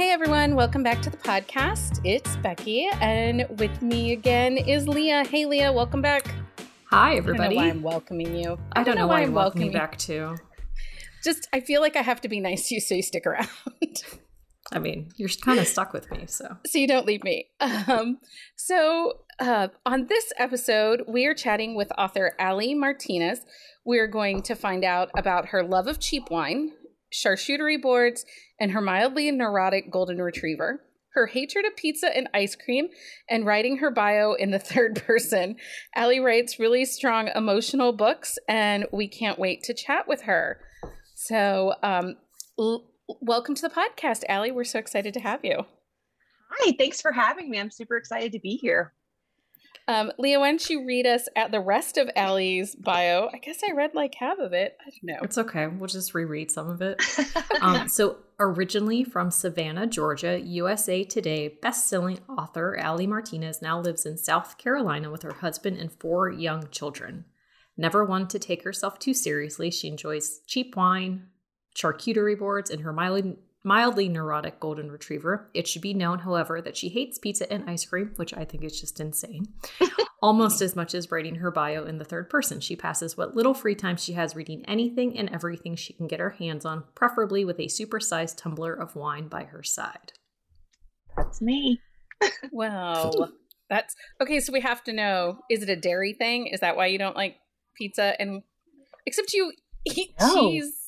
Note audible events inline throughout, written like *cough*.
Hey everyone, welcome back to the podcast. It's Becky, and with me again is Leah. Hey Leah, welcome back. Hi everybody. I am welcoming you. I, don't, know, why I'm welcoming you back too. *laughs* Just I feel like I have to be nice to you so you stick around. *laughs* I mean, you're kind of stuck with me, so so you don't leave me. Um, so uh, on this episode, we are chatting with author Aly Martinez. We're going to find out about her love of cheap wine, charcuterie boards, and her mildly neurotic golden retriever, her hatred of pizza and ice cream, and writing her bio in the *laughs* third person. Aly writes really strong emotional books, and we can't wait to chat with her. So, um, l- welcome to the podcast, Aly. We're so excited to have you. Hi, thanks for having me. I'm super excited to be here. Um, Leah, why don't you read us at the rest of Aly's bio? I guess I read like half of it. I don't know. It's okay. We'll just reread some of it. *laughs* um, so, originally from Savannah, Georgia, USA Today best-selling author Aly Martinez now lives in South Carolina with her husband and four young children. Never one to take herself too seriously, she enjoys cheap wine, charcuterie boards, and her mildly mildly neurotic golden retriever. It should be known, however, that she hates pizza and ice cream, which I think is just insane, *laughs* almost as much as writing her bio in the third person. She passes what little free time she has reading anything and everything she can get her hands on, preferably with a supersized tumbler of wine by her side. That's me. *laughs* Well, that's okay. So we have to know is it a dairy thing? Is that why you don't like pizza? And except you eat no. cheese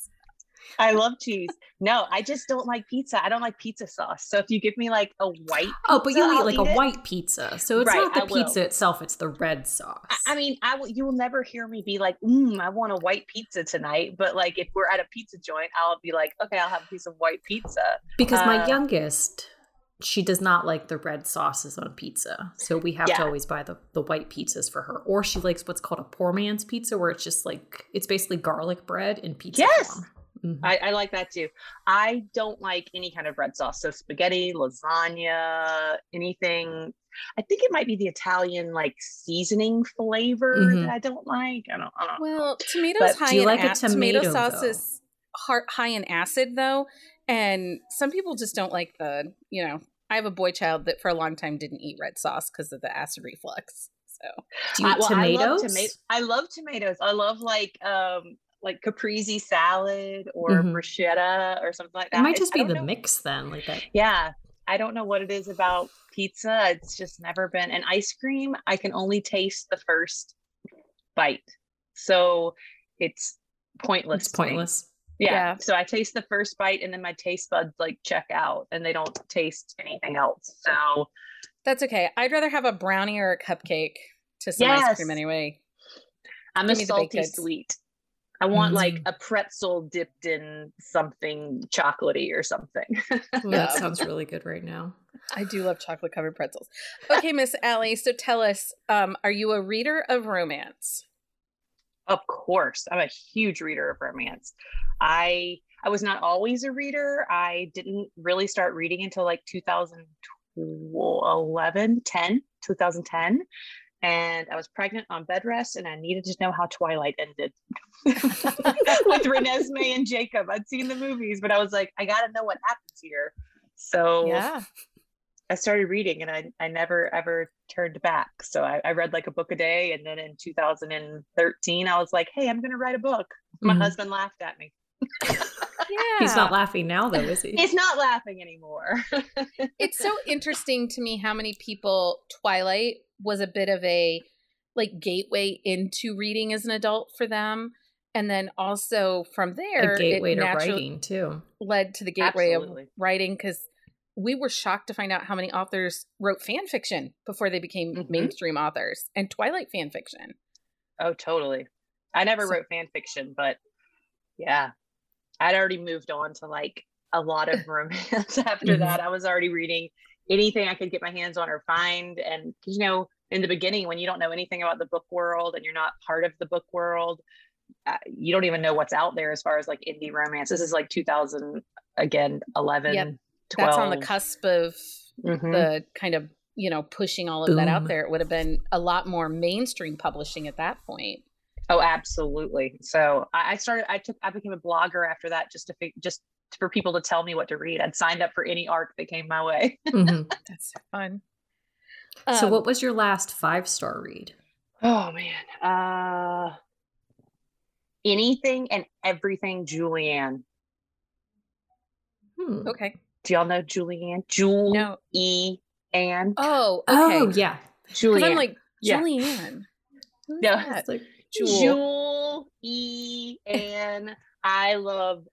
I love cheese. No, I just don't like pizza. I don't like pizza sauce. So if you give me like a white pizza, Oh, but you'll eat like eat a it. white pizza. So it's right, not the pizza itself, it's the red sauce. I, I mean, I will you will never hear me be like, mm, I want a white pizza tonight. But like if we're at a pizza joint, I'll be like, okay, I'll have a piece of white pizza. Because uh, my youngest she does not like the red sauces on pizza. So we have yeah. to always buy the, the white pizzas for her. Or she likes what's called a poor man's pizza, where it's just like it's basically garlic bread and pizza. Yes. Form. Mm-hmm. I, I, like that too. I don't like any kind of red sauce. So spaghetti, lasagna, anything. I think it might be the Italian like seasoning flavor mm-hmm. that I don't like. I don't. I don't well, tomatoes but high in like a tomato, tomato sauce though? is high in acid though, and some people just don't like the. You know, I have a boy child that for a long time didn't eat red sauce because of the acid reflux. So, do you eat well, tomatoes? I love, toma- I love tomatoes. I love like um like caprese salad or mm-hmm. bruschetta or something like that. It might just be the know. mix then, like that. Yeah. I don't know what it is about pizza. It's just never been. And ice cream, I can only taste the first bite. So it's pointless. It's pointless. Yeah. yeah. So I taste the first bite and then my taste buds like check out and they don't taste anything else. So that's okay. I'd rather have a brownie or a cupcake to some yes. ice cream anyway. I'm Give a salty sweet. I want mm-hmm. like a pretzel dipped in something chocolatey or something. that *laughs* sounds really good right now. I do love chocolate covered pretzels. Okay, Miss Aly, so tell us, um, are you a reader of romance? Of course. I'm a huge reader of romance. I I was not always a reader. I didn't really start reading until like 2011, 10, 2010 and I was pregnant on bed rest, and I needed to know how Twilight ended *laughs* with Renesmee and Jacob. I'd seen the movies, but I was like, I got to know what happens here. So yeah, I started reading, and I I never ever turned back. So I, I read like a book a day, and then in 2013, I was like, Hey, I'm going to write a book. My mm-hmm. husband laughed at me. yeah. He's not laughing now, though, is he? He's not laughing anymore. *laughs* it's so interesting to me how many people Twilight was a bit of a like gateway into reading as an adult for them. And then also from there a gateway to writing too. led to the gateway Absolutely. of writing because we were shocked to find out how many authors wrote fan fiction before they became mm-hmm. mainstream authors and twilight fan fiction. Oh totally. I never so, wrote fan fiction but yeah. I'd already moved on to like a lot of *laughs* romance *laughs* after that. I was already reading anything I could get my hands on or find. And you know, in the beginning, when you don't know anything about the book world and you're not part of the book world, uh, you don't even know what's out there as far as like indie romance. This is like 2000 again, 11, yep. 12. That's on the cusp of mm-hmm. the kind of you know pushing all of Boom. that out there. It would have been a lot more mainstream publishing at that point. Oh, absolutely. So I started. I took. I became a blogger after that, just to just for people to tell me what to read. I'd signed up for any arc that came my way. *laughs* Mhm. That's so fun. so, Um, what was your last five star read? Oh man. Uh anything and everything Julianne. Hmm. Okay. Do y'all know Julianne? Jewel No. E Anne. Oh, okay. Oh, yeah. Julianne. I'm like Yeah. Julianne. Who's Yeah. that? Like, Jewel. Jewel E Anne. I love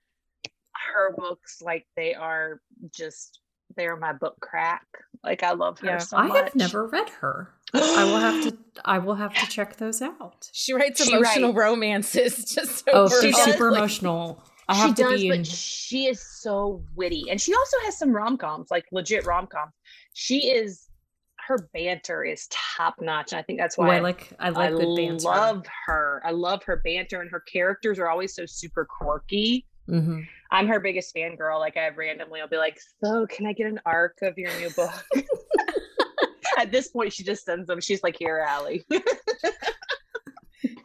her books like they are just they're my book crack. Like I love her Yeah. so I much. have never read her. *gasps* I will have to. I will have to check those out. She writes She emotional writes- romances. *laughs* Just Oh, she's does, super like- emotional. I she have to does, be. but In, she is so witty, and she also has some rom coms, like legit rom coms. She is her banter is top notch, and I think that's why I like. I like I good banter. love her. I love her banter, and her characters are always so super quirky. Mhm. I'm her biggest fan girl. Like I randomly, I'll be like, "So, can I get an arc of your new book?" *laughs* At this point, she just sends them. She's like, "Here, Aly." *laughs*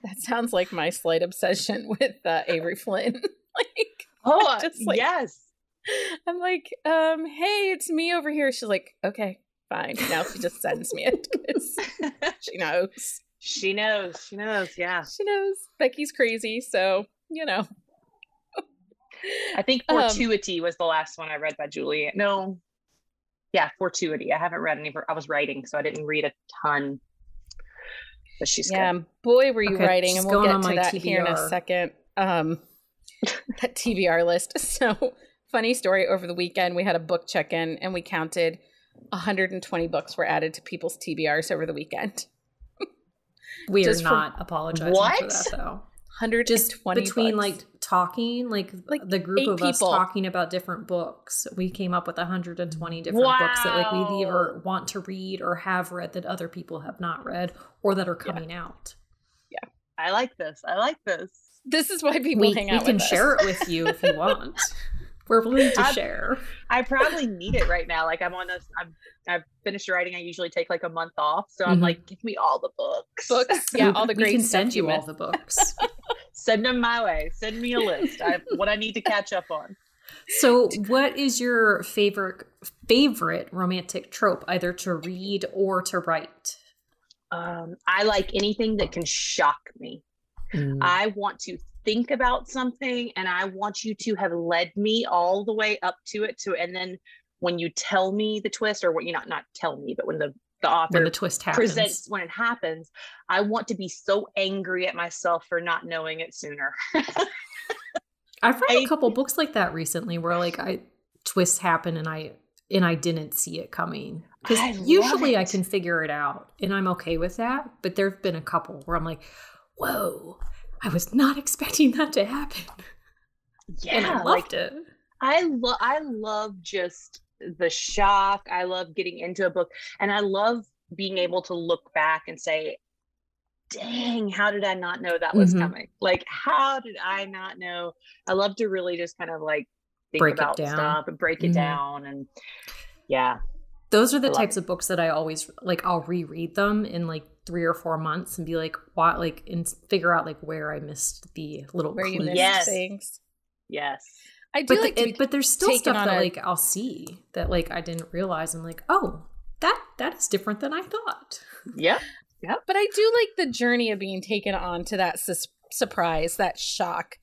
That sounds like my slight obsession with uh, Avery Flynn. *laughs* like, oh, Just like- yes. I'm like, um, hey, it's me over here. She's like, okay, fine. Now she just sends me it 'cause she knows. she knows. She knows. Yeah. She knows Becky's crazy, so you know. I think *laughs* Um, Fortuity was the last one I read by Julia. No. Yeah, Fortuity. I haven't read any of her. I was writing, so I didn't read a ton. But she's yeah, good. boy, were you Okay, writing, and we'll get on to my that here in a second. Um, *laughs* that TBR list. *laughs* So funny story. Over the weekend, we had a book check-in, and we counted 120 books were added to people's TBRs over the weekend. We are Just for- not apologizing for that though. 120 Just between books. like talking, like Like, the group eight of us talking about different books, we came up with 120 different books that like we either want to read or have read that other people have not read or that are coming out. Yeah, I like this. I like this. this is why people We, hang we out We can with us. share it with *laughs* you if you want. We're willing to I- share. I probably need it right now. Like I'm on this. I'm. I've finished writing. I usually take like a month off, so I'm Mhm. like, give me all the books. books. *laughs* Yeah, all the we great can send you all the books. *laughs* Send them my way. Send me a list. I what I need to catch up on. So, what is your favorite favorite romantic trope, either to read or to write? Um, I like anything that can shock me. Mm. I want to think about something and I want you to have led me all the way up to it to and then when you tell me the twist or what you not not tell me but when the the author when the twist happens. presents when it happens I want to be so angry at myself for not knowing it sooner. *laughs* I've read I- a couple books like that recently, where like I twists happen and I and I didn't see it coming. Because usually I can figure it out and I'm okay with that. But there've been a couple where I'm like, "Whoa, I was not expecting that to happen," Yeah, and I loved like it. I love I love just the shock. I love getting into a book and I love being able to look back and say, dang, how did I not know that was Mhm. coming? Like, how did I not know? I love to really just kind of like think Break it about down. stuff and break it Mhm. down. And yeah, Those are the I love types of books that I always like. I'll reread them in like three or four months and be like, "What?" Like, and figure out like where I missed the little where you clues. missed Yes. things. yes. I do but like the- to it- but there's still stuff that a- like I'll see that like I didn't realize. I'm like, oh, that that is different than I thought. *laughs* Yeah, yeah. But I do like the journey of being taken on to that sus- surprise, that shock.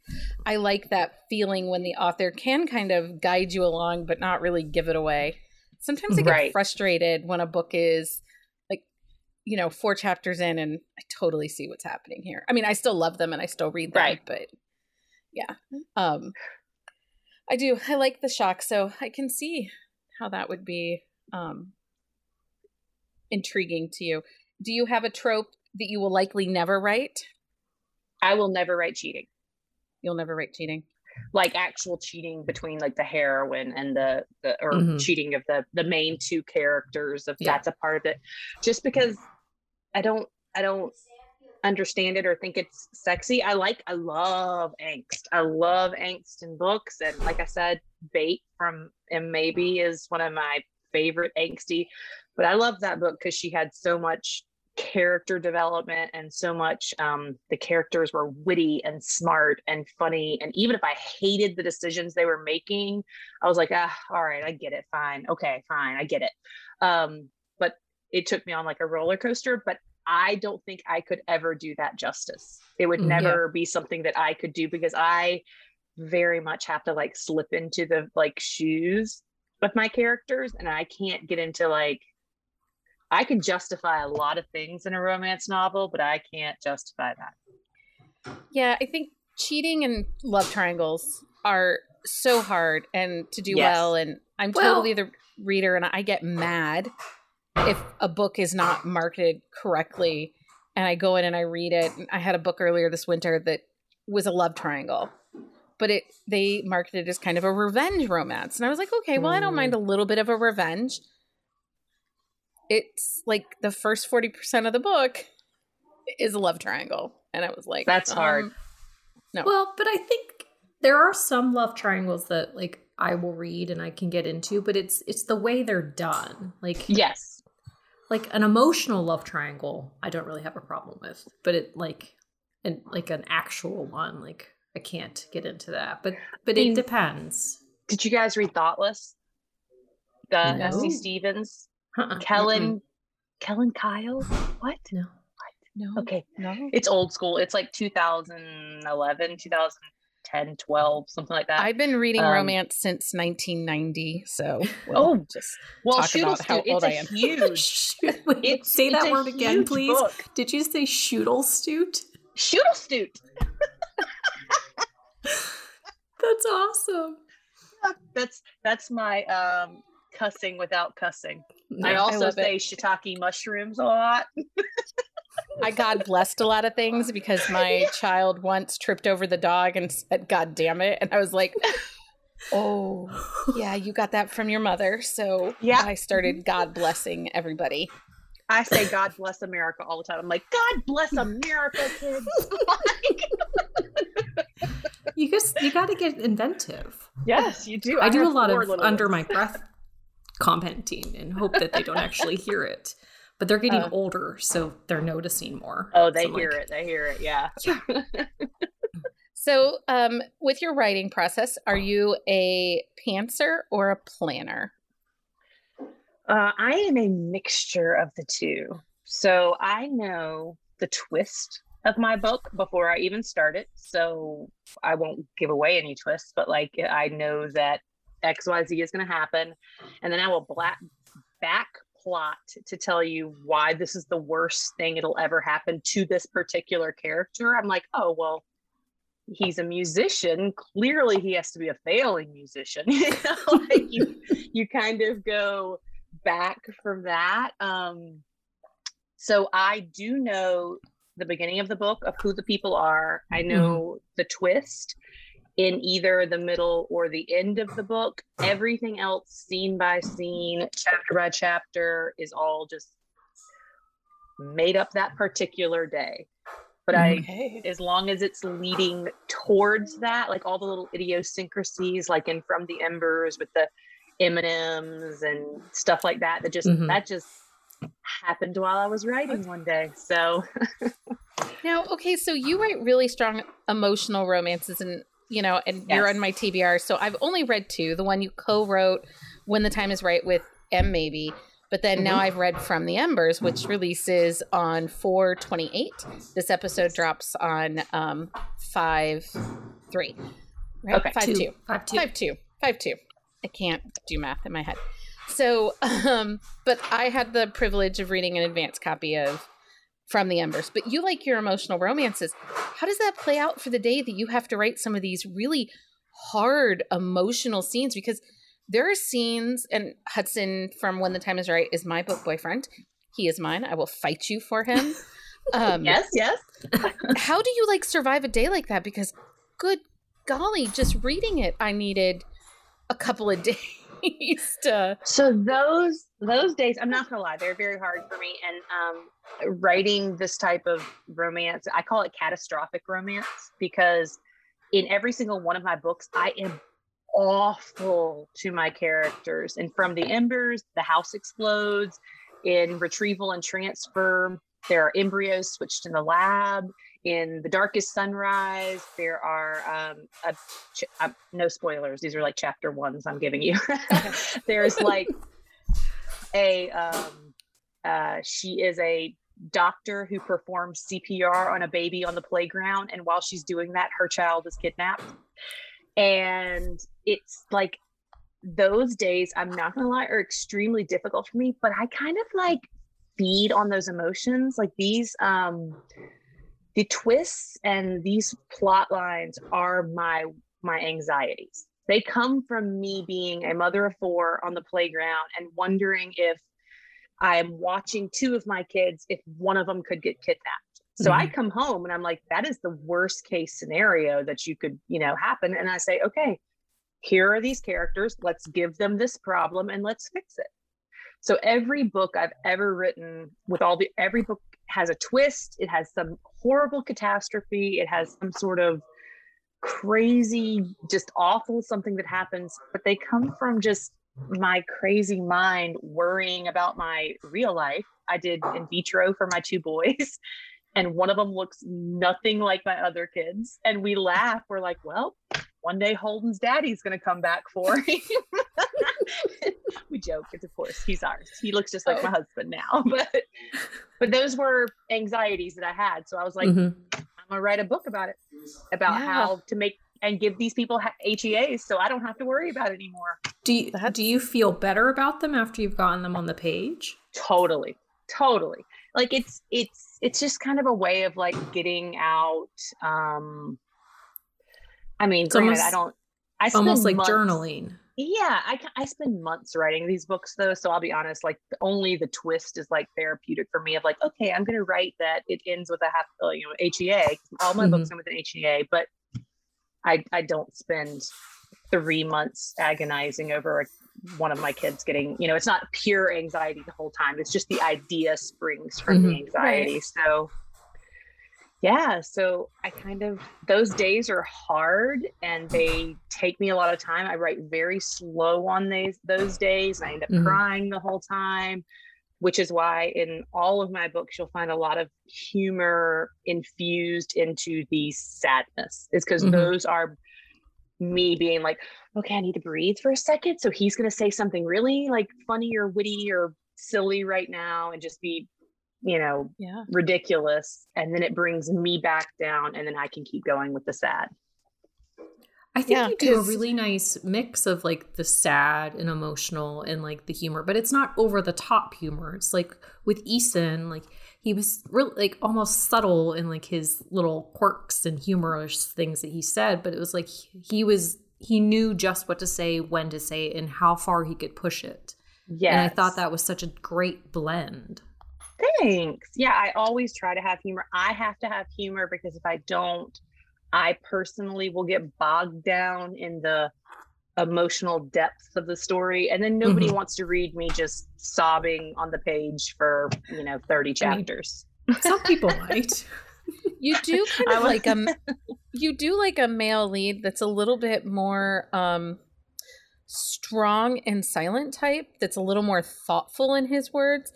I like that feeling when the author can kind of guide you along, but not really give it away. Sometimes I get Right. frustrated when a book is like, you know, four chapters in and I totally see what's happening here. I mean, I still love them and I still read them, Right. but yeah. Um I do. I like the shock, so I can see how that would be um intriguing to you. Do you have a trope that you will likely never write? I will never write cheating. You'll never write cheating. Like actual cheating between like the heroine and the, the or Mhm. cheating of the the main two characters if Yeah. that's a part of it. Just because I don't I don't understand it or think it's sexy. I like I love angst. I love angst in books. And like I said, Bait from and Maybe is one of my favorite angsty. But I love that book because she had so much character development and so much um, the characters were witty and smart and funny. And even if i hated the decisions they were making i was like ah all right i get it. Fine. Okay fine. I get it. Um, but it took me on like a roller coaster but i don't think i could ever do that justice. It would Mm, never be something that i could do because i very much have to like slip into the like shoes of my characters and i can't get into like I can justify a lot of things in a romance novel, but I can't justify that. Yeah, I think cheating and love triangles are so hard and to do Yes. well. And I'm Well- totally the reader, and I get mad if a book is not marketed correctly. And I go in and I read it. I had a book earlier this winter that was a love triangle, but it they marketed it as kind of a revenge romance, and I was like, okay, well, I don't Mm. mind a little bit of a revenge. It's like the first forty percent of the book is a love triangle, and I was like, That's hard. um, No. Well, but I think there are some love triangles that like I will read and I can get into, but it's it's the way they're done. Like Yes. like an emotional love triangle, I don't really have a problem with. But it like and like an actual one, like I can't get into that. But but mean- it depends. Did you guys read Thoughtless? The No. S.C. Stephens, Uh-uh. Kellan, Kellan Kyle. What? No. no, Okay, no. it's old school. It's like 2011, 2010, 12, something like that. I've been reading Um, romance since 1990, so we'll Oh, just well, talk Shoodle about how old it's I a am. huge. *laughs* Shoot, wait, It's, say that word again, please. book. Did you say Shoodlestoot? Shoodle Stoot. *laughs* That's awesome. That's that's my um cussing without cussing. I I also love say it. shiitake mushrooms a lot. I God blessed a lot of things because my *laughs* child once tripped over the dog and said, God damn it. And I was like, *laughs* Oh, yeah, you got that from your mother. So Yeah. I started God blessing everybody. I say God bless America all the time. I'm like, God bless America, kids. Like, *laughs* You guys, you got to get inventive. yes, you do. I, do a lot of under ones. my breath commenting and hope that they don't actually *laughs* hear it. But they're getting Uh. older, so they're noticing more. Oh, they So hear like, it. They hear it. Yeah. *laughs* So, um, with your writing process, are you a pantser or a planner? Uh, I am a mixture of the two. So I know the twist of my book before I even start it. So I won't give away any twists, but like I know that XYZ is going to happen. And then I will black back plot to tell you why this is the worst thing it'll ever happen to this particular character. I'm like, oh, well, he's a musician. Clearly he has to be a failing musician. *laughs* you know, like you, you kind of go back from that. Um, so I do know the beginning of the book of who the people are. I know the twist in either the middle or the end of the book. Everything else, scene by scene, chapter by chapter, is all just made up that particular day. But I Okay. as long as it's leading towards that, like all the little idiosyncrasies, like in From the Embers with the M&Ms and stuff like that, that just Mhm. that just happened while I was writing one day. So *laughs* Now, okay, so you write really strong emotional romances and you know, and you're on my TBR. So I've only read two. The one you co-wrote When the Time is Right with M maybe. But then now Mhm. I've read From the Embers, which releases on 428. This episode drops on um 5 3. Right? Okay. 5 two, 2. five, two. Five two. Five two. I can't do math in my head. So, *laughs* um, but I had the privilege of reading an advanced copy of From the Embers. But you like your emotional romances. How does that play out for the day that you have to write some of these really hard emotional scenes? Because there are scenes, and Hudson from When the Time is Right is my book boyfriend. He is mine. I will fight you for him. *laughs* Um, yes, yes. *laughs* how do you like survive a day like that because good golly just reading it i needed a couple of *laughs* days to So those those days, I'm not gonna lie, they're very hard for me. And um, writing this type of romance, I call it catastrophic romance because in every single one of my books, I am awful to my characters. And from the embers, the house explodes. In retrieval and transfer, there are embryos switched in the lab in the darkest sunrise there are um a, uh, no spoilers these are like chapter ones i'm giving you *laughs* there's like a um uh she is a doctor who performs cpr on a baby on the playground and while she's doing that her child is kidnapped. And it's like those days i'm not gonna lie are extremely difficult for me but i kind of like feed on those emotions. Like these um the twists and these plot lines are my my anxieties they come from me being a mother of four on the playground and wondering if i'm watching two of my kids if one of them could get kidnapped. So mm-hmm. i come home and i'm like that is the worst case scenario that you could you know happen. And i say okay here are these characters. Let's give them this problem and let's fix it. So every book i've ever written with all the every book has a twist, it has some horrible catastrophe, it has some sort of crazy, just awful something that happens, but they come from just my crazy mind worrying about my real life. I did in vitro for my two boys, *laughs* and one of them looks nothing like my other kids. And we laugh. We're like, well, one day Holden's daddy's going to come back for him. *laughs* we joke. It's of course he's ours. He looks just like oh. my husband now, *laughs* but but those were anxieties that I had. So I was like, mm-hmm. I'm gonna write a book about it, about yeah. how to make and give these people HEAs, so I don't have to worry about it anymore. Do you do you feel better about them after you've gotten them on the page? Totally, totally. Like it's it's it's just kind of a way of like getting out. um I mean, granted, almost, I don't. I almost like months, journaling. Yeah, I I spend months writing these books though, so I'll be honest. Like only the twist is like therapeutic for me. Of like, okay, I'm going to write that it ends with a half, you know, HEA. All my mm-hmm. books end with an HEA, but I I don't spend three months agonizing over one of my kids getting. You know, it's not pure anxiety the whole time. It's just the idea springs from mm-hmm. the anxiety. Right. So yeah so i kind of those days are hard and they take me a lot of time i write very slow on these those days and i end up mm-hmm. crying the whole time which is why in all of my books you'll find a lot of humor infused into the sadness is because mm-hmm. those are me being like okay i need to breathe for a second so he's going to say something really like funny or witty or silly right now and just be you know, yeah. ridiculous. And then it brings me back down and then I can keep going with the sad. I think yeah, you do a really nice mix of like the sad and emotional and like the humor, but it's not over the top humor. It's like with Easton, like he was really like almost subtle in like his little quirks and humorous things that he said, but it was like he was he knew just what to say, when to say it, and how far he could push it. Yeah. And I thought that was such a great blend. Thanks. Yeah, I always try to have humor. I have to have humor because if I don't, I personally will get bogged down in the emotional depth of the story and then nobody mm-hmm. wants to read me just sobbing on the page for, you know, 30 chapters. I mean, some people *laughs* might. You do kind of like a *laughs* you do like a male lead that's a little bit more um strong and silent type that's a little more thoughtful in his words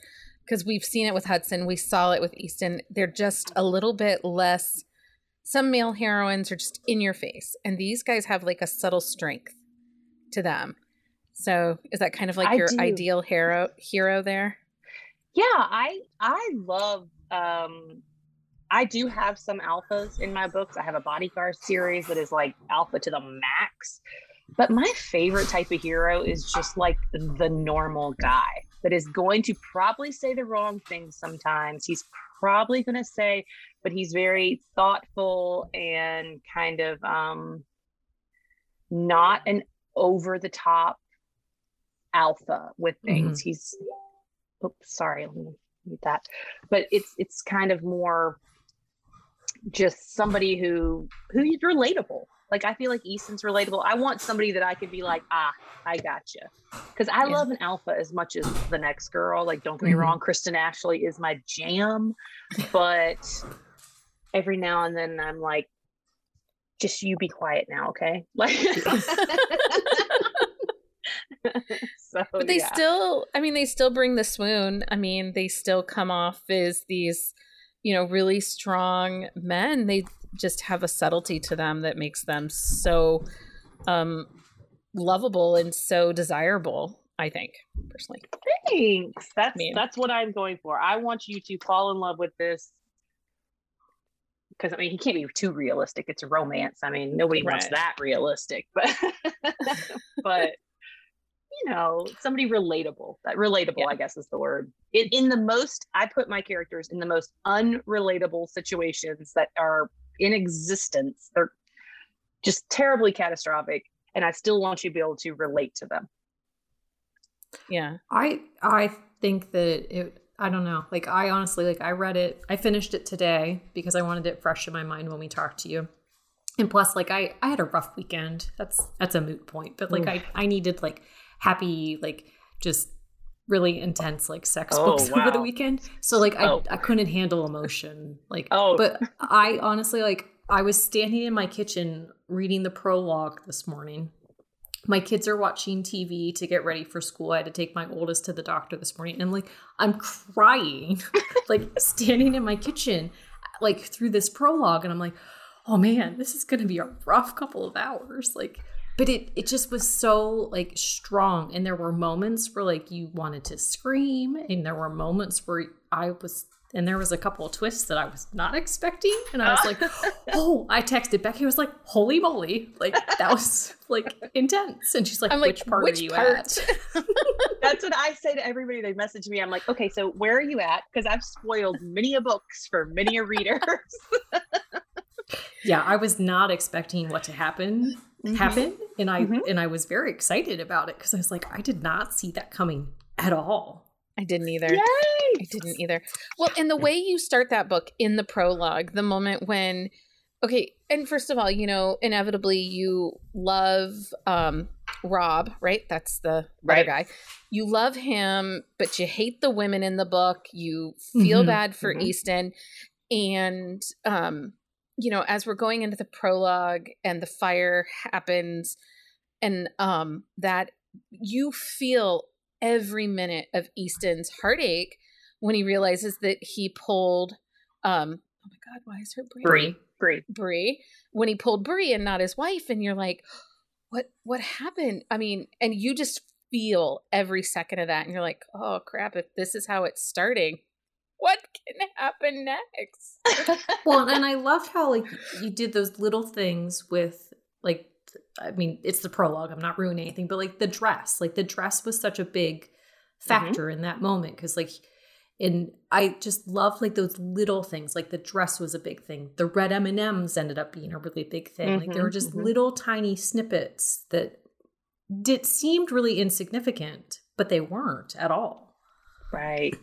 because we've seen it with Hudson, we saw it with Easton. They're just a little bit less. Some male heroines are just in your face, and these guys have like a subtle strength to them. So, is that kind of like I your do. ideal hero hero there? Yeah, I I love. um I do have some alphas in my books. I have a bodyguard series that is like alpha to the max. But my favorite type of hero is just like the normal guy that is going to probably say the wrong things sometimes. He's probably going to say, but he's very thoughtful and kind of um, not an over the top alpha with things. Mm-hmm. He's, oops, sorry, let me mute that. But it's it's kind of more just somebody who who's relatable like I feel like Easton's relatable. I want somebody that I could be like, ah, I got you, because I yeah. love an alpha as much as the next girl. Like, don't get me mm-hmm. wrong, Kristen Ashley is my jam, but every now and then I'm like, just you be quiet now, okay? *laughs* Like, *laughs* so, but they yeah. still, I mean, they still bring the swoon. I mean, they still come off as these, you know, really strong men. They just have a subtlety to them that makes them so um lovable and so desirable, I think, personally. Thanks. That's mean- that's what I'm going for. I want you to fall in love with this because I mean he can't be too realistic. It's a romance. I mean nobody wants that realistic, but *laughs* but you know somebody relatable. That relatable, Yeah. I guess, is the word. In in the most, I put my characters in the most unrelatable situations that are in existence. They're just terribly catastrophic, and I still want you to be able to relate to them. Yeah. I I think that it I don't know. Like I honestly like I read it. I finished it today because I wanted it fresh in my mind when we talked to you. And plus like I I had a rough weekend. That's that's a moot point. But like I I needed like happy like just really intense like sex Oh, books *laughs* over the weekend. So like I Oh. I couldn't handle emotion. Like Oh. but I honestly like I was standing in my kitchen reading the prologue this morning my kids are watching TV to get ready for school. I had to take my oldest to the doctor this morning, and I'm like, I'm crying, *laughs* like standing in my kitchen, like through this prologue, and I'm like, oh man, this is gonna be a rough couple of hours. Like, but it it just was so like strong, and there were moments where like you wanted to scream, and there were moments where I was. And there was a couple of twists that I was not expecting, and I was like, *laughs* "Oh!" I texted Becky. I was like, "Holy moly!" Like that was like intense. And she's like, I'm like, "Which part which are you part? at?" *laughs* That's what I say to everybody. They message me. I'm like, okay, so where are you at? Because I've spoiled many a books for many a reader. *laughs* yeah, I was not expecting what to happen happen, and I Mhm. and I was very excited about it because I was like, I did not see that coming at all. I didn't either. Yay! I didn't either. Well, and the way you start that book in the prologue, the moment when okay, and first of all, you know, inevitably you love um Rob, right? That's the other Right. guy. You love him, but you hate the women in the book. You feel Mhm, bad for mhm. Easton. And um, you know, as we're going into the prologue and the fire happens and um that you feel every minute of Easton's heartache when he realizes that he pulled um oh my god why is her brain Brie. Brie. Brie when he pulled Brie and not his wife and you're like *gasps* what what happened I mean and you just feel every second of that and you're like oh crap if this is how it's starting what can happen next *laughs* Well, and I loved how like you did those little things with like I mean, it's the prologue. I'm not ruining anything, but like the dress, like the dress was such a big factor in that moment because like and I just love like those little things. Like the dress was a big thing. The red M and M's ended up being a really big thing. Like there were Mhm, just mhm. little tiny snippets that did seemed really insignificant, but they weren't at all. Right.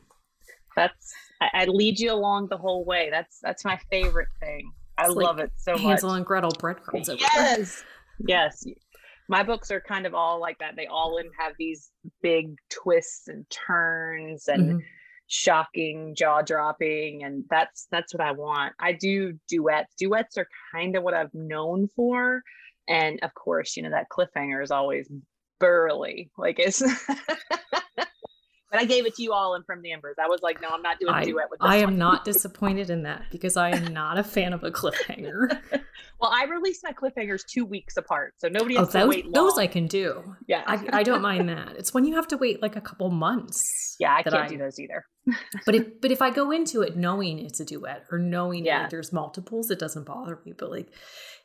That's I, I lead you along the whole way. That's that's my favorite thing. I It's like love it so much. Hansel and Gretel breadcrumbs everywhere. Yes. Yes. My books are kind of all like that. They all have these big twists and turns and Mhm. shocking, jaw dropping, and that's that's what I want. I do duets. Duets are kind of what I've known for, and of course, you know that cliffhanger is always burly. Like it's. *laughs* but I gave it to you all and from the embers. I was like, no, I'm not doing a I, duet with this I am one. not *laughs* disappointed in that because I am not a fan of a cliffhanger. *laughs* Well, I released my cliffhangers two weeks apart, so nobody oh, has to those, wait long. those I can do. yeah, I, I don't mind that. It's when you have to wait like a couple months. *laughs* yeah, I can't do those either. But if but if I go into it knowing it's a duet or knowing Yeah. that there's multiples, it doesn't bother me. But like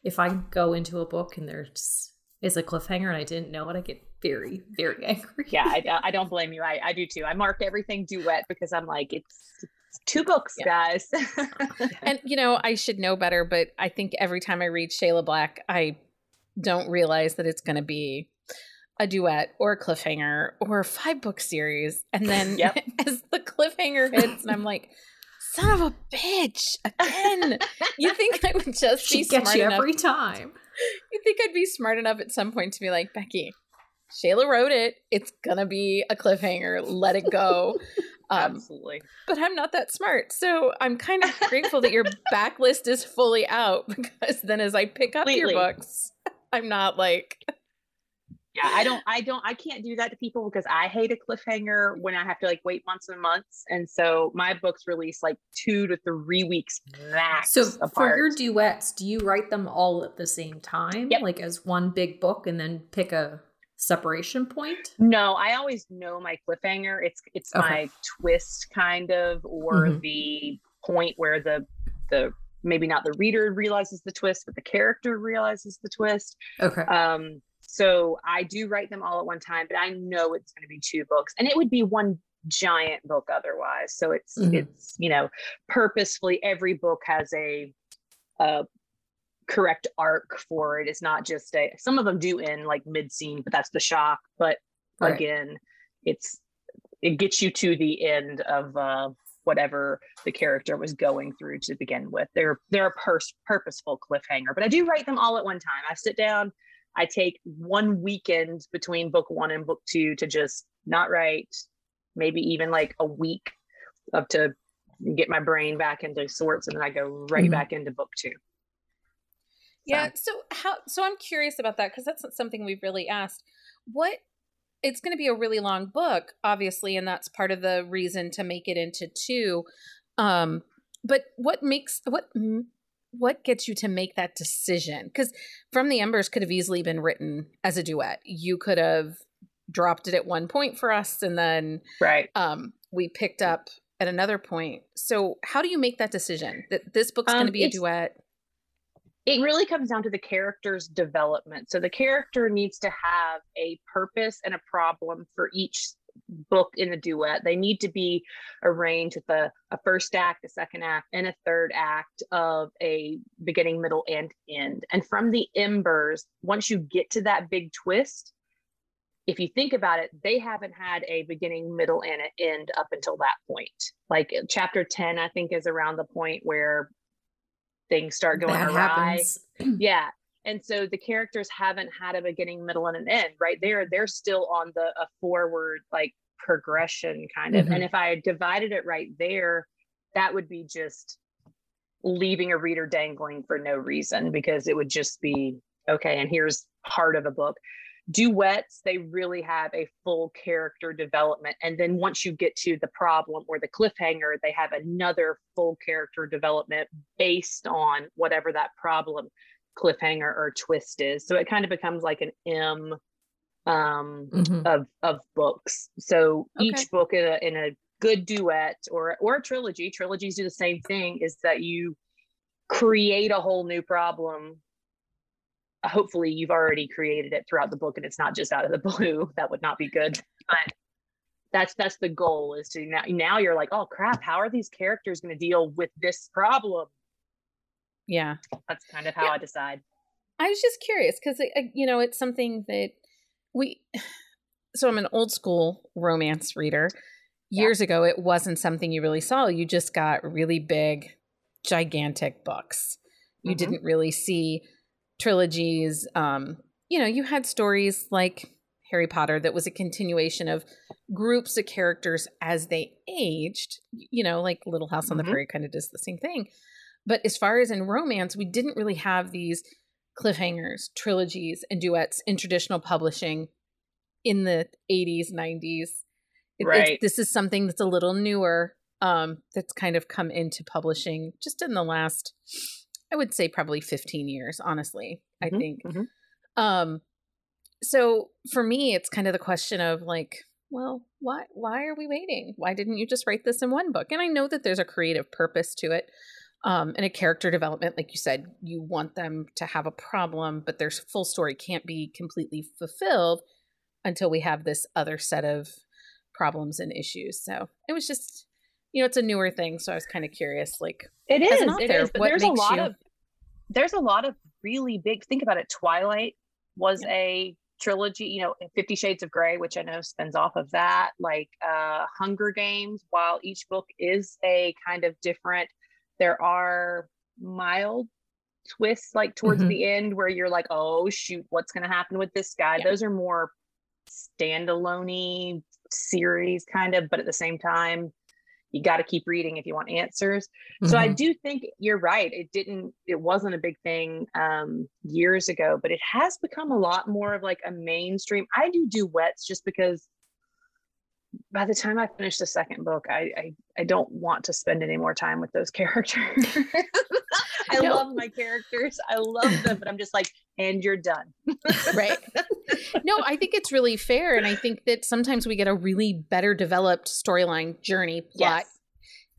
if I go into a book and there's is a cliffhanger and I didn't know it, I get very very *laughs* angry. Yeah, I, I don't blame you. I, I do too. I mark everything duet because I'm like, it's, it's two books, guys. *laughs* And you know, I should know better, but I think every time I read Shayla Black, I don't realize that it's going to be a duet or a cliffhanger or a five book series. And then Yep. *laughs* as the cliffhanger hits, and I'm like, son of a bitch, again. you think I would just she be smart you enough? every time. *laughs* You think I'd be smart enough at some point to be like, Becky, Shayla wrote it. It's going to be a cliffhanger. Let it go. *laughs* Um, Absolutely. but I'm not that smart. So I'm kind of grateful that your *laughs* backlist is fully out because then as I pick up your books, I'm not like yeah, I don't, I don't, I can't do that to people because I hate a cliffhanger when I have to like wait months and months. And so my books release like two to three weeks max. So apart. for your duets, do you write them all at the same time, Yep. like as one big book, and then pick a separation point? No, I always know my cliffhanger. It's it's Okay. my twist kind of or Mhm. the point where the the maybe not the reader realizes the twist, but the character realizes the twist. Okay. Um so I do write them all at one time, but I know it's going to be two books and it would be one giant book otherwise. So it's Mhm. it's, you know, purposefully every book has a a correct arc for it. It's not just a some of them do end like mid scene, but that's the shock. But Right. again, it's it gets you to the end of uh whatever the character was going through to begin with. They're they're a pers- purposeful cliffhanger, but I do write them all at one time. I sit down, I take one weekend between book one and book two to just not write, maybe even like a week up to get my brain back into sorts, and then I go right Mhm. back into book two. Yeah. So how? So I'm curious about that because that's not something we've really asked. What? It's going to be a really long book, obviously, and that's part of the reason to make it into two. Um, but what makes what what gets you to make that decision? Because from the embers could have easily been written as a duet. You could have dropped it at one point for us, and then Right. um, we picked up at another point. So how do you make that decision that this book's going Um, to be a duet? it really comes down to the character's development. So the character needs to have a purpose and a problem for each book in the duet. They need to be arranged with a, a first act, a second act, and a third act of a beginning, middle, and end. And from the embers, once you get to that big twist, if you think about it, they haven't had a beginning, middle, and an end up until that point. Like chapter 10, I think, is around the point where things start going that awry happens. *clears throat* yeah and so the characters haven't had a beginning middle and an end right? There they're still on the a forward like progression kind of. Mhm. and if i had divided it right there that would be just leaving a reader dangling for no reason because it would just be okay and here's part of a book. Duets they really have a full character development. And then once you get to the problem or the cliffhanger they have another full character development based on whatever that problem cliffhanger or twist is. So it kind of becomes like an m um Mhm. of of books. So Okay. each book in a, in a good duet or or a trilogy trilogies do the same thing is that you create a whole new problem. Hopefully you've already created it throughout the book and it's not just out of the *laughs* blue. That would not be good. But that's that's the goal is to now now you're like oh crap. How are these characters going to deal with this problem Yeah. that's kind of how Yeah. i decide I was just curious because, you know, it's something that we, *sighs* so I'm an old school romance reader. Yeah. Years ago, it wasn't something you really saw. You just got really big, gigantic books. You Mhm. didn't really see trilogies. Um, you know, you had stories like Harry Potter that was a continuation of groups of characters as they aged. You know, like Little House on the Mhm. Prairie kind of does the same thing. But as far as in romance, we didn't really have these cliffhangers, trilogies, and duets in traditional publishing in the 80s, 90s. It- Right. this is something that's a little newer um, that's kind of come into publishing just in the last, I would say, probably 15 years, honestly, I Mhm, think. mhm. Um, so for me, it's kind of the question of like, well, why why are we waiting? Why didn't you just write this in one book? And I know that there's a creative purpose to it. Um, and a character development, like you said, you want them to have a problem, but their full story can't be completely fulfilled until we have this other set of problems and issues. So it was just, you know, it's a newer thing. So I was kind of curious, like, it is. Author, is. But there's a lot you- of there's a lot of really big. Think about it. Twilight was Yeah. a trilogy. You know, Fifty Shades of Grey, which I know spins off of that. Like uh, Hunger Games. While each book is a kind of different, there are mild twists like towards Mhm. the end where you're like, oh shoot, what's going to happen with this guy? Yeah. Those are more standalone series kind of, but at the same time, you got to keep reading if you want answers. Mm-hmm. So I mm-hmm. do think you're right. It didn't, it wasn't a big thing um, years ago, but it has become a lot more of like a mainstream. I do duets just because by the time I finish the second book, I, I, I don't want to spend any more time with those *laughs* characters. I no. love my characters. I love them, but I'm just like, and you're done. right. No, I think it's really fair. And I think that sometimes we get a really better developed storyline, journey, plot, yes.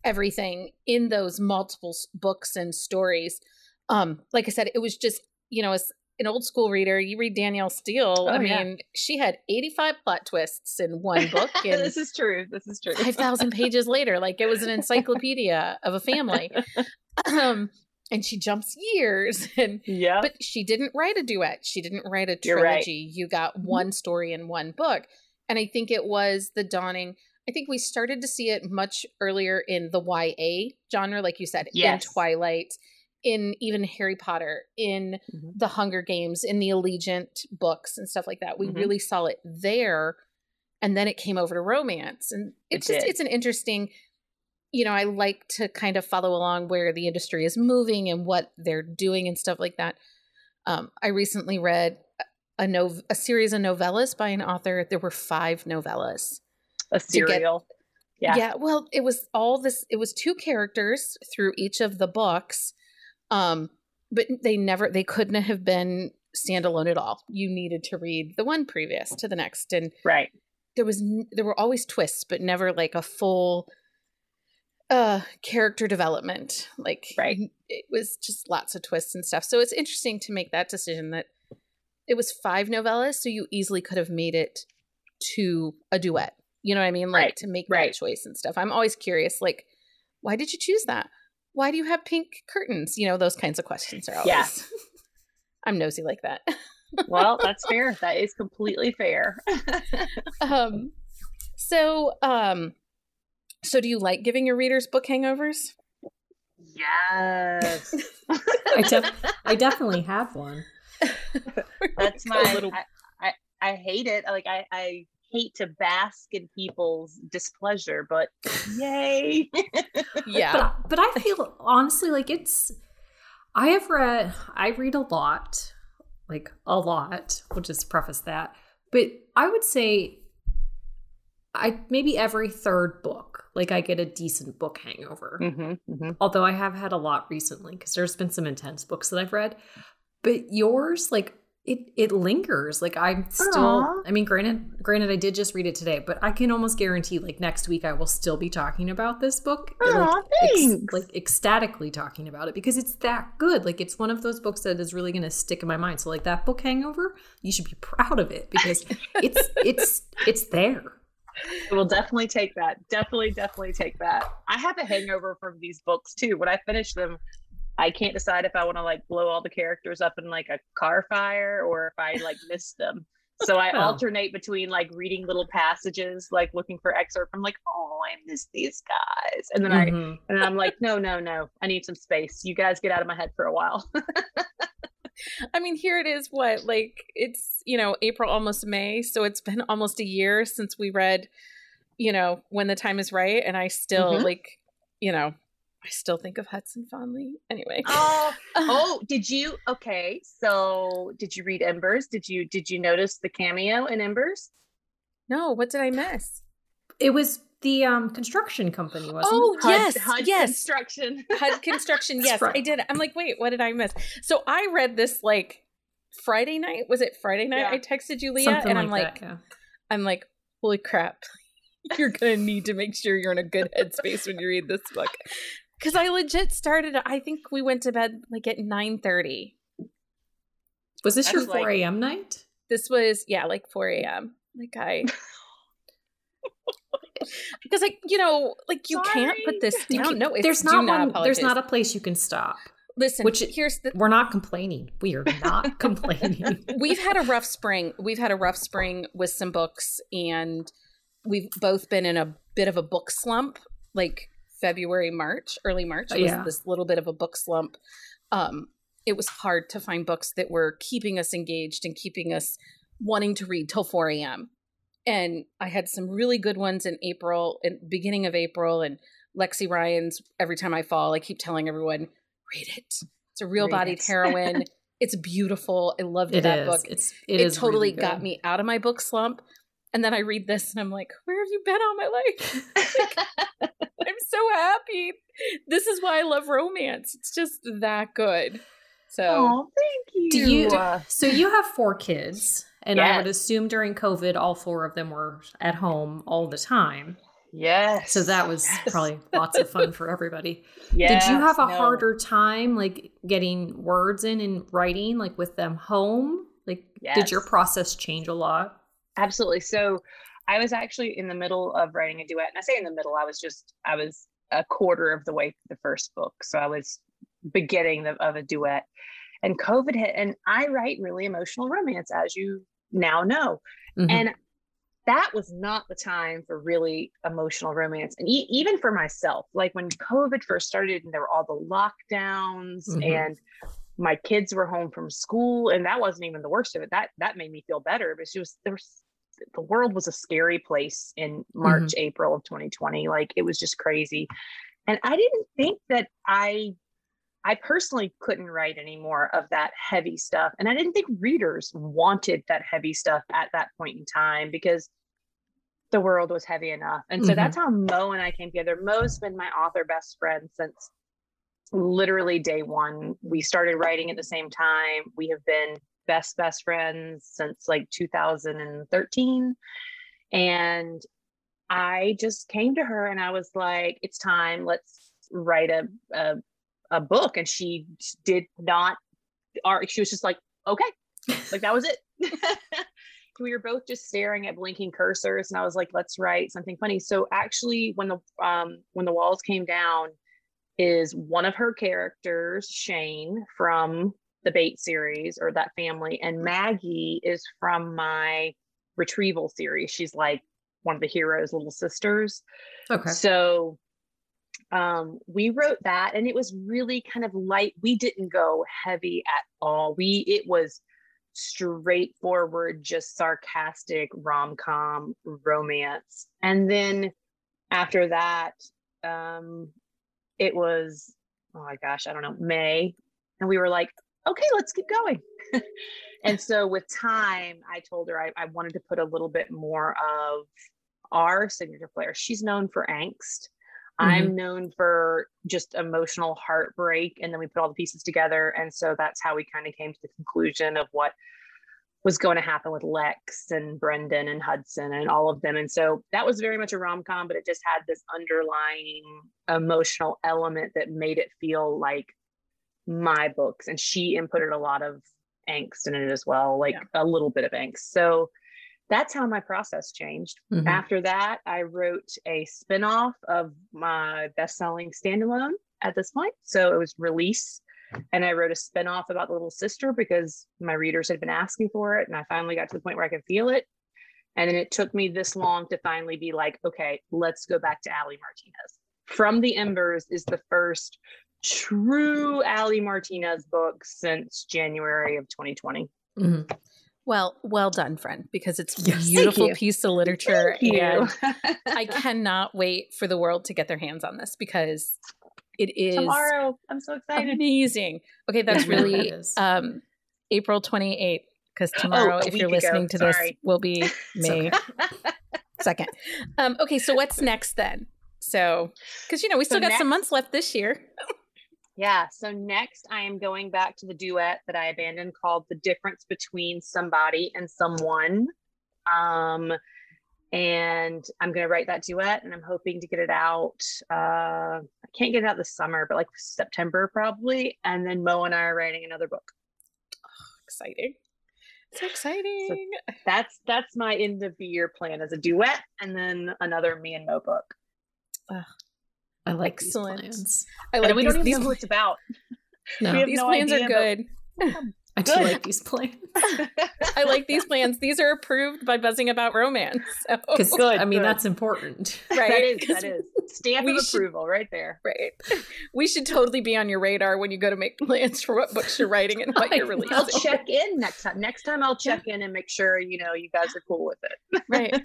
everything in those multiple books and stories. Um, like I said, it was just, you know, as an old school reader, you read Danielle Steel. Oh, I mean, yeah. she had 85 plot twists in one *laughs* book. And this is true. This is true. 5,000 *laughs* pages later, like it was an encyclopedia of a family. *laughs* Um, and she jumps years and yeah but she didn't write a duet she didn't write a trilogy right. you got mm-hmm. one story in one book and i think it was the dawning i think we started to see it much earlier in the ya genre like you said yes. in twilight in even harry potter in mm-hmm. the hunger games in the allegiant books and stuff like that we mm-hmm. really saw it there and then it came over to romance and it's it just did. it's an interesting you know, I like to kind of follow along where the industry is moving and what they're doing and stuff like that. Um, I recently read a nov- a series of novellas by an author. There were five novellas. A serial. Get, yeah. Yeah. Well, it was all this. It was two characters through each of the books, um, but they never. They couldn't have been standalone at all. You needed to read the one previous to the next, and right. There was there were always twists, but never like a full uh character development like right it was just lots of twists and stuff so it's interesting to make that decision that it was five novellas so you easily could have made it to a duet you know what i mean like right. to make right. that choice and stuff i'm always curious like why did you choose that why do you have pink curtains you know those kinds of questions are always yeah. *laughs* i'm nosy like that *laughs* well that's *laughs* fair that is completely fair um so um so, do you like giving your readers book hangovers? Yes. I, def- I definitely have one. That's my. Little... I, I, I hate it. Like I, I hate to bask in people's displeasure, but yay. *laughs* yeah. But, but I feel honestly like it's. I have read. I read a lot, like a lot. We'll just preface that. But I would say I maybe every third book, like I get a decent book hangover. Mm-hmm, mm-hmm. Although I have had a lot recently because there's been some intense books that I've read. But yours, like it, it lingers. Like I'm still. Aww. I mean, granted, granted, I did just read it today, but I can almost guarantee, like next week, I will still be talking about this book. Aww, like, thanks. Ex- like ecstatically talking about it because it's that good. Like it's one of those books that is really going to stick in my mind. So like that book Hangover, you should be proud of it because *laughs* it's it's it's there. I will definitely take that. Definitely, definitely take that. I have a hangover from these books too. When I finish them, I can't decide if I want to like blow all the characters up in like a car fire or if I like miss them. So I oh. alternate between like reading little passages, like looking for excerpt. I'm like, oh, I miss these guys, and then mm-hmm. I and I'm like, no, no, no, I need some space. You guys get out of my head for a while. *laughs* I mean, here it is. What like it's you know April, almost May, so it's been almost a year since we read, you know, when the time is right, and I still mm-hmm. like, you know, I still think of Hudson fondly. Anyway. Oh, *laughs* oh, did you? Okay, so did you read Embers? Did you did you notice the cameo in Embers? No, what did I miss? It was the um construction company wasn't oh it? Oh, yes HUD, HUD yes construction *laughs* HUD construction yes right. I did I'm like wait what did I miss so I read this like Friday night was it Friday night yeah. I texted you Leah Something and I'm like, like yeah. I'm like holy crap *laughs* you're gonna need to make sure you're in a good headspace when you read this book because I legit started I think we went to bed like at 9 30 was this your 4 a.m night? this was yeah like 4 a.m like I *laughs* because like you know like you Sorry. can't put this down. no there's not, one, there's not a place you can stop. Listen which here's the we're not complaining. We are not *laughs* complaining. We've had a rough spring. We've had a rough spring with some books and we've both been in a bit of a book slump like february march early march it was yeah. this little bit of a book slump um it was hard to find books that were keeping us engaged and keeping us wanting to read till 4 a.m and I had some really good ones in April, in beginning of April, and Lexi Ryan's Every Time I Fall. I keep telling everyone, read it. It's a real Read bodied it. heroine. *laughs* it's beautiful. I loved It that is. book. It's It, totally really got me out of my book slump. And then I read this and I'm like, where have you been all my life? *laughs* *laughs* I'm so happy. This is why I love romance. It's just that good. So Oh, thank you. Do you? Uh, So you have four kids, and I would assume during COVID, all four of them were at home all the time. yes. So that was Yes. probably lots of fun for everybody. Yes, Did you have a no. harder time like getting words in and writing like with them home? Like did your process change a lot? Absolutely. So I was actually in the middle of writing a duet. And I say in the middle, I was just, I was a quarter of the way through the first book. So I was beginning of, of a duet. And COVID hit, and I write really emotional romance, as you now know. Mhm. And that was not the time for really emotional romance. And e- even for myself, like when COVID first started and there were all the lockdowns Mhm. and my kids were home from school and that wasn't even the worst of it. That that made me feel better. But she was there was the world was a scary place in March, April of 2020. Like it was just crazy. And I didn't think that I I personally couldn't write any more of that heavy stuff. And I didn't think readers wanted that heavy stuff at that point in time because the world was heavy enough. And so Mhm. that's how Mo and I came together. Mo's been my author best friend since literally day one. We started writing at the same time. We have been best, best friends since like 2013. And I just came to her and I was like, it's time, let's write a, a, a book. And she did not, or she was just like, okay, like that was it. *laughs* we were both just staring at blinking cursors and I was like, let's write something funny. So actually when the, um, when the walls came down is one of her characters, Shane from the Bait series or that family. And Maggie is from my retrieval series. She's like one of the heroes' little sisters. Okay. So um we wrote that and it was really kind of light. We didn't go heavy at all. We it was straightforward, just sarcastic rom-com romance. And then after that, um it was oh my gosh, I don't know, May. And we were like, okay, let's keep going. *laughs* and so with time, I told her I, I wanted to put a little bit more of our signature flair. She's known for angst. I'm mm-hmm. known for just emotional heartbreak. And then we put all the pieces together. And so that's how we kind of came to the conclusion of what was going to happen with Lex and Brendan and Hudson and all of them. And so that was very much a rom com, but it just had this underlying emotional element that made it feel like my books. And she inputted a lot of angst in it as well, like Yeah. a little bit of angst. So that's how my process changed. Mhm. After that, I wrote a spin-off of my best-selling standalone at this point. So it was release. And I wrote a spin-off about the little sister because my readers had been asking for it. And I finally got to the point where I could feel it. And then it took me this long to finally be like, okay, let's go back to Aly Martinez. From the Embers is the first true Aly Martinez book since January of 2020. Mhm. well, well done, friend, because it's Yes. Thank beautiful piece of literature. Thank you. And *laughs* I cannot wait for the world to get their hands on this because it is Tomorrow, I'm so excited. amazing. Okay, that's *laughs* really um April 28th because tomorrow, a if you're week ago. listening to this, will be *laughs* May second. Um, okay, so what's next then? So, because you know we So still got some months left this year. Yeah. So next, I am going back to the duet that I abandoned called "The Difference Between Somebody and Someone." Um, and I'm going to write that duet, and I'm hoping to get it out. Uh, I can't get it out this summer, but like September probably. And then Mo and I are writing another book. *sighs* Exciting! So exciting! That's that's my end of the year plan as a duet, and then another me and Mo book. I like Excellent. these plans. I And like we these. don't even These, know who it's about. *laughs* No, We have these no plans are idea, but- good. I do like these plans *laughs* I like these plans. These are approved by Buzzing About Romance. So. because Good, I mean good. that's important. *laughs* right? That is 'Cause- that is stamp we of should- approval right there. Right. We should totally be on your radar when you go to make plans for what books you're writing and what you're know. releasing. I'll check in next time. Next time I'll check in and make sure you know you guys are cool with it. Right.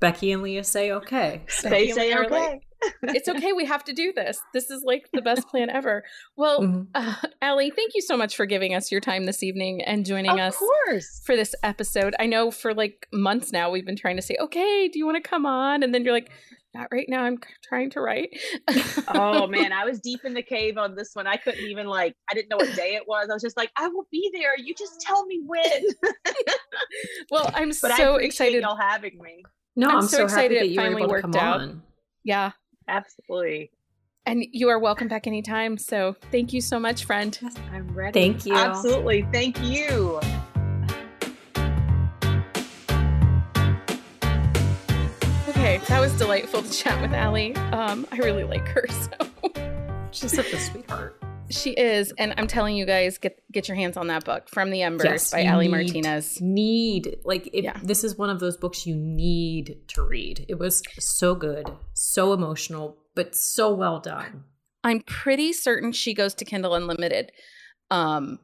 Becky and Leah say okay. So They Becky say okay. like, it's okay. We have to do this. This is like the best plan ever. Well, mm-hmm. uh, Aly, thank you so much for giving us your time this evening and joining of us course. for this episode. I know for like months now we've been trying to say, okay, do you want to come on? And then you're like, not right now. I'm trying to write. *laughs* oh man, I was deep in the cave on this one. I couldn't even like, I didn't know what day it was. I was just like, I will be there. You just tell me when. *laughs* well, I'm but so excited y'all having me. No, I'm, I'm so, so, excited that you finally worked out. On. Yeah, absolutely. And you are welcome back anytime. So thank you so much, friend. I'm ready. Thank you. Absolutely. Thank you. Okay, that was delightful to chat with Aly. Um, I really like her. So she's such a sweetheart. She is, and I'm telling you guys, get get your hands on that book from the Embers yes, by Aly need, Martinez. Need like if yeah. this is one of those books you need to read. It was so good, so emotional, but so well done. I'm pretty certain she goes to Kindle Unlimited. Um,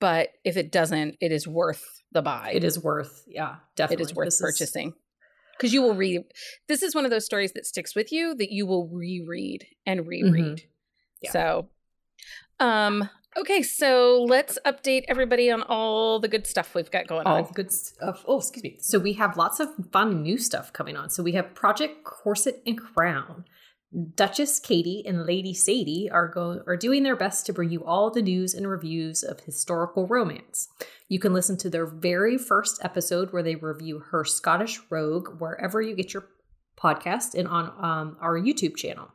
but if it doesn't, it is worth the buy. It is worth, yeah, definitely. It is worth this purchasing. Because you will read. This is one of those stories that sticks with you that you will reread and reread. Mm-hmm. Yeah. So um, okay, so let's update everybody on all the good stuff we've got going all on. All good stuff. Oh, excuse me. So we have lots of fun new stuff coming on. So we have Project Corset and Crown. Duchess Katie and Lady Sadie are go are doing their best to bring you all the news and reviews of historical romance. You can listen to their very first episode where they review her Scottish Rogue wherever you get your podcast and on um, our YouTube channel.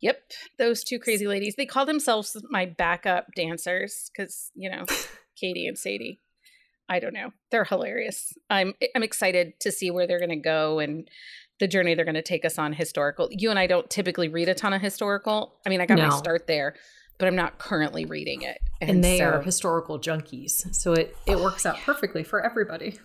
Yep, those two crazy ladies. They call themselves my backup dancers because you know, *laughs* Katie and Sadie. I don't know. They're hilarious. I'm eh, I'm excited to see where they're going to go and the journey they're going to take us on historical. You and I don't typically read a ton of historical. I mean, I got no. my start there, but I'm not currently reading it. And, and they so, are historical junkies, so it it oh, works out perfectly for everybody.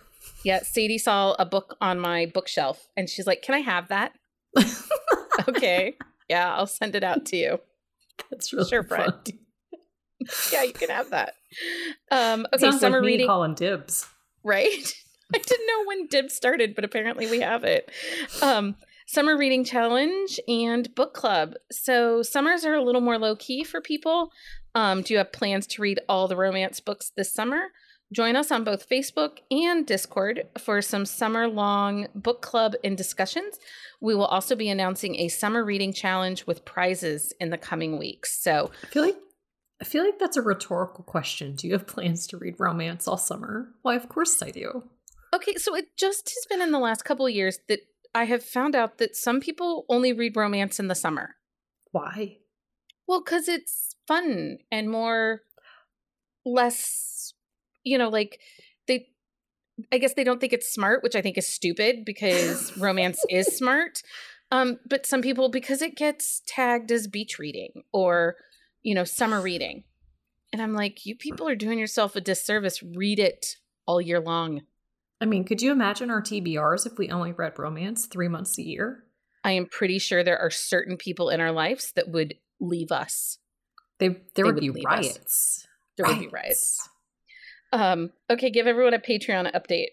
Yeah, Sadie saw a book on my bookshelf, and she's like, "Can I have that?" *laughs* okay. Yeah, I'll send it out to you. *laughs* That's really sure, Fred. *laughs* yeah, you can have that. Um, okay, Sounds summer like reading. Calling dibs, right? *laughs* I didn't know when dibs started, but apparently we have it. Um, summer reading challenge and book club. So summers are a little more low key for people. Um, do you have plans to read all the romance books this summer? Join us on both Facebook and Discord for some summer long book club and discussions. We will also be announcing a summer reading challenge with prizes in the coming weeks. So I feel like I feel like that's a rhetorical question. Do you have plans to read romance all summer? Why, of course I do. Okay, so it just has been in the last couple of years that I have found out that some people only read romance in the summer. Why? Well, because it's fun and more less, you know, like they I guess they don't think it's smart, which I think is stupid because *laughs* romance is smart. Um, but some people because it gets tagged as beach reading or, you know, summer reading. And I'm like, you people are doing yourself a disservice. Read it all year long. I mean, could you imagine our TBRs if we only read romance three months a year? I am pretty sure there are certain people in our lives that would leave us. They there they would, would, be riots. Us. There riots. would be riots. Um, okay, give everyone a Patreon update.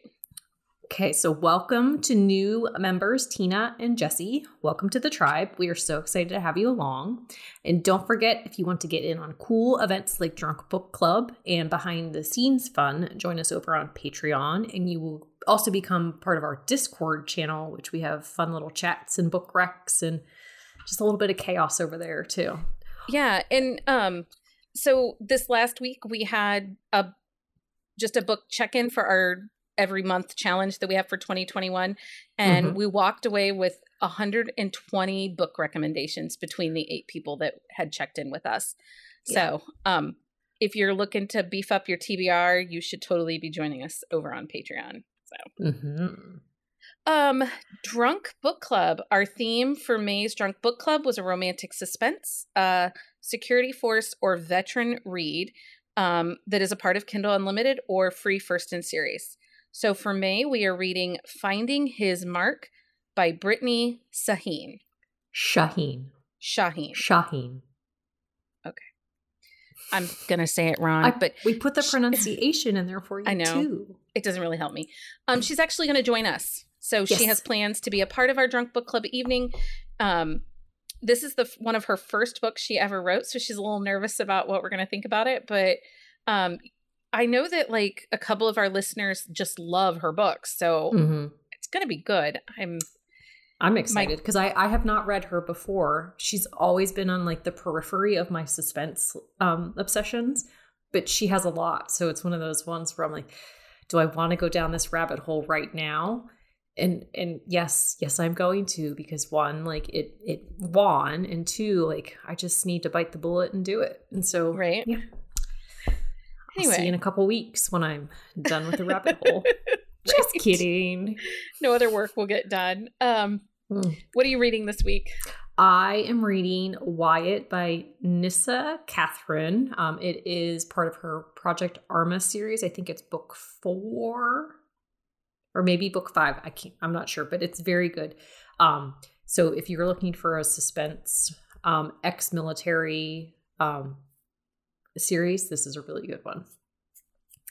Okay, so welcome to new members, Tina and Jesse. Welcome to the tribe. We are so excited to have you along. And don't forget, if you want to get in on cool events like Drunk Book Club and behind the scenes fun, join us over on Patreon. And you will also become part of our Discord channel, which we have fun little chats and book recs and just a little bit of chaos over there too. Yeah, and um, so this last week we had a just a book check in for our every month challenge that we have for 2021 and mm-hmm. we walked away with 120 book recommendations between the eight people that had checked in with us yeah. so um if you're looking to beef up your tbr you should totally be joining us over on patreon so mm-hmm. um drunk book club our theme for may's drunk book club was a romantic suspense uh security force or veteran read um, that is a part of Kindle Unlimited or free first in series. So for May, we are reading Finding His Mark by Brittney Sahin. Shaheen. Shaheen. Shaheen. Okay. I'm gonna say it wrong, I, but we put the pronunciation in there for you. I know too. it doesn't really help me. Um, she's actually gonna join us So Yes. she has plans to be a part of our drunk book club evening. Um, this is the one of her first books she ever wrote, so she's a little nervous about what we're going to think about it. But um, I know that like a couple of our listeners just love her books, so hmm it's going to be good. I'm I'm excited because I, I have not read her before. She's always been on like the periphery of my suspense um, obsessions, but she has a lot. So it's one of those ones where I'm like, do I want to go down this rabbit hole right now? And and yes, yes, I'm going to because one, like it it won, and two, like I just need to bite the bullet and do it. And so right. yeah. I'll see you Anyway. in a couple weeks when I'm done with the rabbit hole. *laughs* Just Right. kidding. No other work will get done. Um, Mm. what are you reading this week? I am reading Wyatt by Nissa Catherine. Um, it is part of her Project Arma series. I think it's book four or maybe book five. I can't, I'm not sure, but it's very good. Um, so if you're looking for a suspense, um, ex-military um, series, this is a really good one.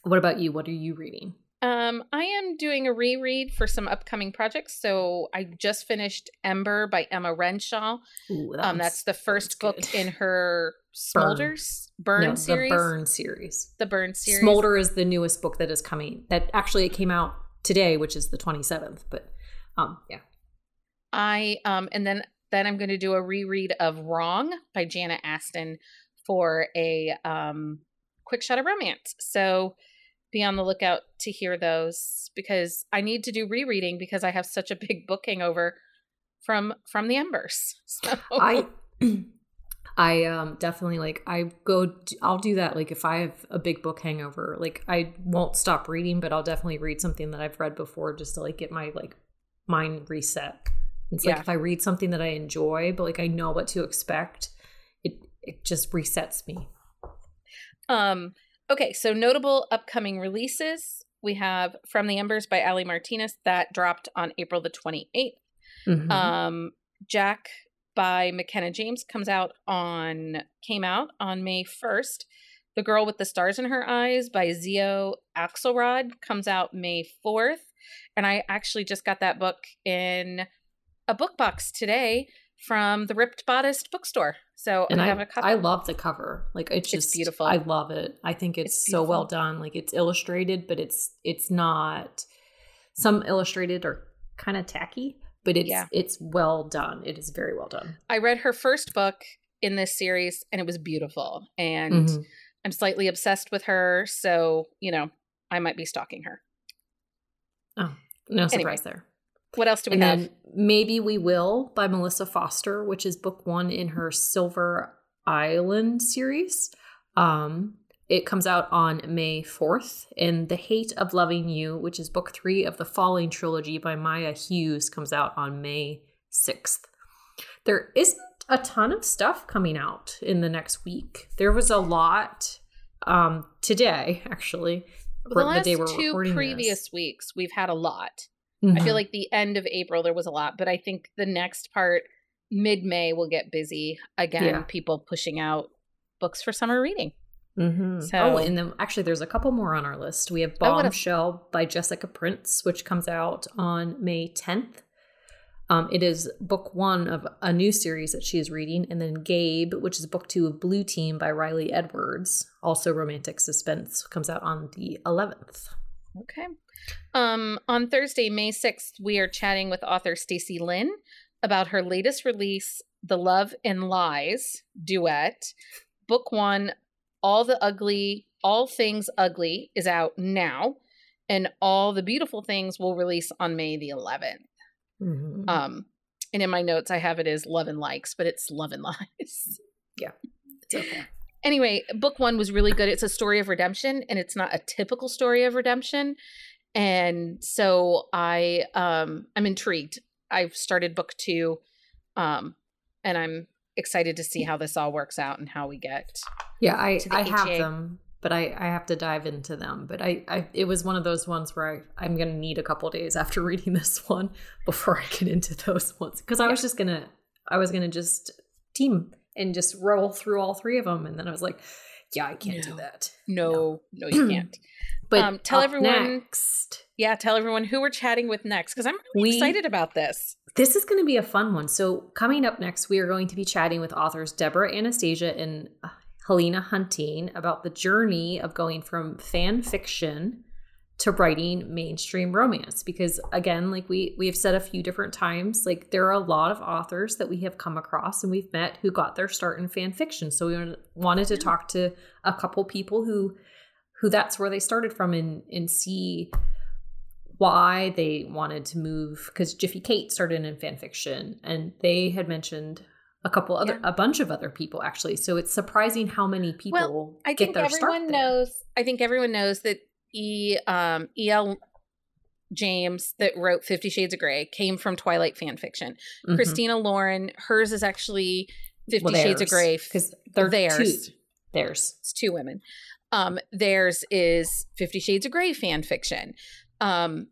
What about you? What are you reading? Um, I am doing a reread for some upcoming projects. So I just finished Ember by Emma Renshaw. Ooh, that Um, that's the first book good. in her Smolders Burn, no, series. the Burn series. The Burn series. Smolder is the newest book that is coming. That actually it came out today, which is the 27th. But um, yeah. I um and then then I'm going to do a reread of Wrong by Jana Aston for a um quick shot of romance. So be on the lookout to hear those because I need to do rereading because I have such a big book hangover from from the embers. *laughs* So I *clears throat* I um definitely like I go I'll do that like if I have a big book hangover like I won't stop reading but I'll definitely read something that I've read before just to like get my like mind reset. It's like if I read something that I enjoy but like I know what to expect it it just resets me. Um, okay, so notable upcoming releases. We have From the Embers by Aly Martinez that dropped on April the 28th. Mhm. Um, Jack by McKenna James comes out on came out on May 1st. The Girl with the Stars in Her Eyes by Xio Axelrod comes out May 4th. And I actually just got that book in a book box today from the Ripped Bodice bookstore. So and I I, have a copy. I love the cover. Like it's It's just beautiful. I love it. I think it's, It's so well done. Like it's illustrated, but it's it's not some illustrated are kind of tacky, but it's Yeah. it's well done. It is very well done. I read her first book in this series and it was beautiful. And Mhm. I'm slightly obsessed with her. So, you know, I might be stalking her. Oh, no surprise there. What else do we And have? then Maybe We Will by Melissa Foster, which is book one in her Silver Island series. Um, it comes out on May 4th. And The Hate of Loving You, which is book three of the Falling trilogy by Maya Hughes, comes out on May 6th. There isn't a ton of stuff coming out in the next week. There was a lot um, today, actually. the last day we're two previous this. weeks, we've had a lot. I Mhm. feel like the end of April, there was a lot, but I think the next part, mid May, will get busy again. Yeah. People pushing out books for summer reading. Mm-hmm. So- oh, and then actually, there's a couple more on our list. We have Bombshell by Jessica Prince, which comes out on May 10th. Um, it is book one of a new series that she is reading, and then Gabe, which is book two of Blue Team by Riley Edwards, also romantic suspense, comes out on the 11th. Okay. Um, on Thursday, May 6th, we are chatting with author Stacy Lynn about her latest release, The Love and Lies Duet. Book one, All the Ugly, All Things Ugly is out now, and All the Beautiful Things will release on May the 11th. Mhm. Um, and in my notes, I have it as Love and Likes, but it's Love and Lies. *laughs* it's okay. anyway, book one was really good. It's a story of redemption, and it's not a typical story of redemption. And so I um I'm intrigued. I've started book two, um, and I'm excited to see how this all works out and how we get. Yeah, I, I have them, but I, I have to dive into them. But I, I it was one of those ones where I, I'm gonna need a couple days after *laughs* reading this one before I get into those ones. Because I was just gonna I was gonna just team and just roll through all three of them. And then I was like, Yeah, I can't no. do that. No, no, no you can't. *clears throat* but um, tell everyone next. Yeah, tell everyone who we're chatting with next because I'm really we, excited about this. This is going to be a fun one. So, coming up next, we are going to be chatting with authors Debra Anastasia and uh, Helena Hunting about the journey of going from fan fiction to writing mainstream romance. Because again like we we have said a few different times like there are a lot of authors that we have come across and we've met who got their start in fan fiction. So we wanted to talk to a couple people who who that's where they started from and and see why they wanted to move because Jiffy Kate started in fan fiction and they had mentioned a couple other yeah. a bunch of other people actually so it's surprising how many people well, I think everyone knows I think everyone knows that E um E.L. James that wrote Fifty Shades of Grey came from Twilight fan fiction. Mm-hmm. Christina Lauren, hers is actually Fifty well, Shades of Grey because they're theirs. Two. Theirs. It's two women. Um, theirs is Fifty Shades of Grey fan fiction. Um,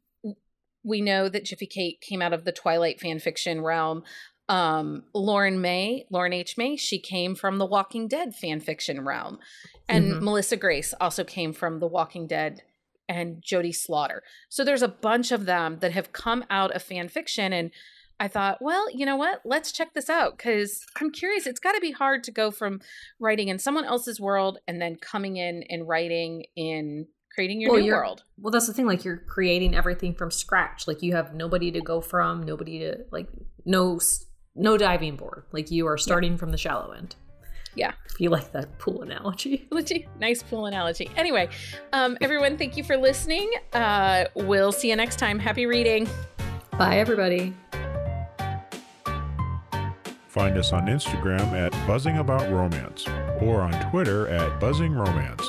we know that Jiffy Kate came out of the Twilight fan fiction realm. Um, Lauren May, Lauren H. May, she came from the Walking Dead fan fiction realm. And mm-hmm. Melissa Grace also came from the Walking Dead and Jody Slaughter. So there's a bunch of them that have come out of fan fiction. And I thought, well, you know what? Let's check this out because I'm curious. It's got to be hard to go from writing in someone else's world and then coming in and writing in creating your well, new world. Well, that's the thing. Like you're creating everything from scratch. Like you have nobody to go from, nobody to like no no diving board. Like you are starting yeah. from the shallow end. Yeah. If you like that pool analogy. *laughs* nice pool analogy. Anyway, um, everyone, thank you for listening. Uh, we'll see you next time. Happy reading. Bye, everybody. Find us on Instagram at Buzzing About Romance or on Twitter at Buzzing Romance.